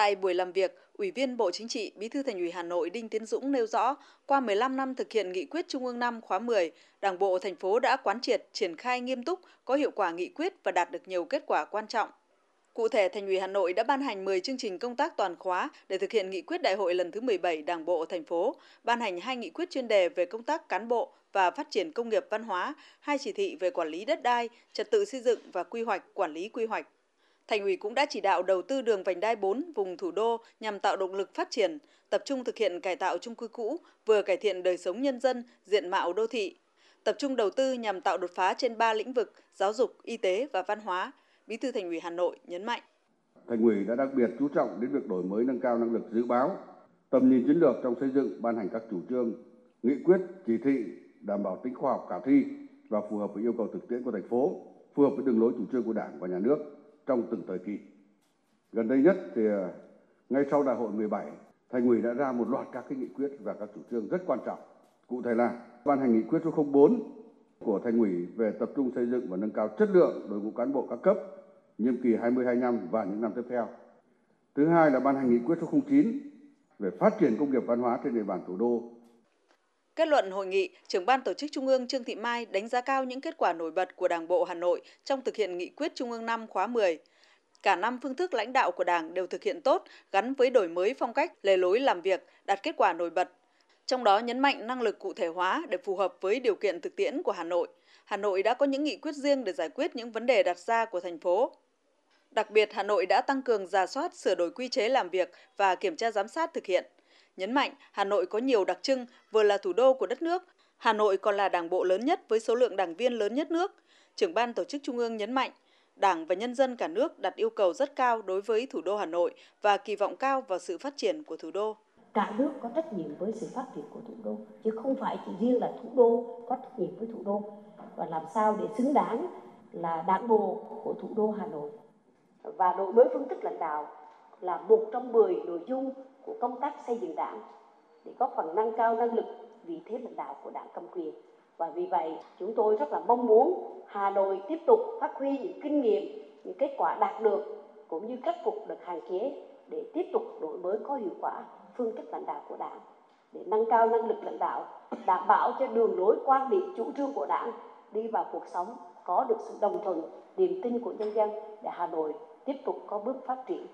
Tại buổi làm việc, Ủy viên Bộ Chính trị, Bí thư Thành ủy Hà Nội Đinh Tiến Dũng nêu rõ, qua 15 năm thực hiện nghị quyết Trung ương 5 khóa 10, Đảng bộ thành phố đã quán triệt, triển khai nghiêm túc, có hiệu quả nghị quyết và đạt được nhiều kết quả quan trọng. Cụ thể, Thành ủy Hà Nội đã ban hành 10 chương trình công tác toàn khóa để thực hiện nghị quyết đại hội lần thứ 17 Đảng bộ thành phố, ban hành hai nghị quyết chuyên đề về công tác cán bộ và phát triển công nghiệp văn hóa, hai chỉ thị về quản lý đất đai, trật tự xây dựng và quy hoạch, quản lý quy hoạch. Thành ủy cũng đã chỉ đạo đầu tư đường vành đai 4 vùng thủ đô nhằm tạo động lực phát triển, tập trung thực hiện cải tạo chung cư cũ, vừa cải thiện đời sống nhân dân, diện mạo đô thị. Tập trung đầu tư nhằm tạo đột phá trên 3 lĩnh vực: giáo dục, y tế và văn hóa. Bí thư Thành ủy Hà Nội nhấn mạnh. Thành ủy đã đặc biệt chú trọng đến việc đổi mới nâng cao năng lực dự báo, tầm nhìn chiến lược trong xây dựng ban hành các chủ trương, nghị quyết, chỉ thị đảm bảo tính khoa học khả thi và phù hợp với yêu cầu thực tiễn của thành phố, phù hợp với đường lối chủ trương của Đảng và Nhà nước trong từng thời kỳ. Gần đây nhất thì à, ngay sau đại hội 17, Thành ủy đã ra một loạt các cái nghị quyết và các chủ trương rất quan trọng. Cụ thể là ban hành nghị quyết số 04 của Thành ủy về tập trung xây dựng và nâng cao chất lượng đội ngũ cán bộ các cấp nhiệm kỳ 2025 và những năm tiếp theo. Thứ hai là ban hành nghị quyết số 09 về phát triển công nghiệp văn hóa trên địa bàn thủ đô Kết luận hội nghị, trưởng ban tổ chức Trung ương Trương Thị Mai đánh giá cao những kết quả nổi bật của Đảng bộ Hà Nội trong thực hiện nghị quyết Trung ương 5 khóa 10. Cả năm phương thức lãnh đạo của Đảng đều thực hiện tốt, gắn với đổi mới phong cách, lề lối làm việc, đạt kết quả nổi bật. Trong đó nhấn mạnh năng lực cụ thể hóa để phù hợp với điều kiện thực tiễn của Hà Nội. Hà Nội đã có những nghị quyết riêng để giải quyết những vấn đề đặt ra của thành phố. Đặc biệt, Hà Nội đã tăng cường giả soát, sửa đổi quy chế làm việc và kiểm tra giám sát thực hiện – nhấn mạnh Hà Nội có nhiều đặc trưng, vừa là thủ đô của đất nước, Hà Nội còn là đảng bộ lớn nhất với số lượng đảng viên lớn nhất nước. Trưởng ban tổ chức Trung ương nhấn mạnh, Đảng và nhân dân cả nước đặt yêu cầu rất cao đối với thủ đô Hà Nội và kỳ vọng cao vào sự phát triển của thủ đô. Cả nước có trách nhiệm với sự phát triển của thủ đô, chứ không phải chỉ riêng là thủ đô có trách nhiệm với thủ đô và làm sao để xứng đáng là đảng bộ của thủ đô Hà Nội. Và đổi mới phương thức lãnh đạo là một trong 10 nội dung của công tác xây dựng đảng, để góp phần nâng cao năng lực vị thế lãnh đạo của đảng cầm quyền. Và vì vậy, chúng tôi rất là mong muốn Hà Nội tiếp tục phát huy những kinh nghiệm, những kết quả đạt được, cũng như khắc phục được hạn chế để tiếp tục đổi mới có hiệu quả phương thức lãnh đạo của đảng, để nâng cao năng lực lãnh đạo, đảm bảo cho đường lối quan điểm chủ trương của đảng đi vào cuộc sống có được sự đồng thuận, niềm tin của nhân dân, để Hà Nội tiếp tục có bước phát triển.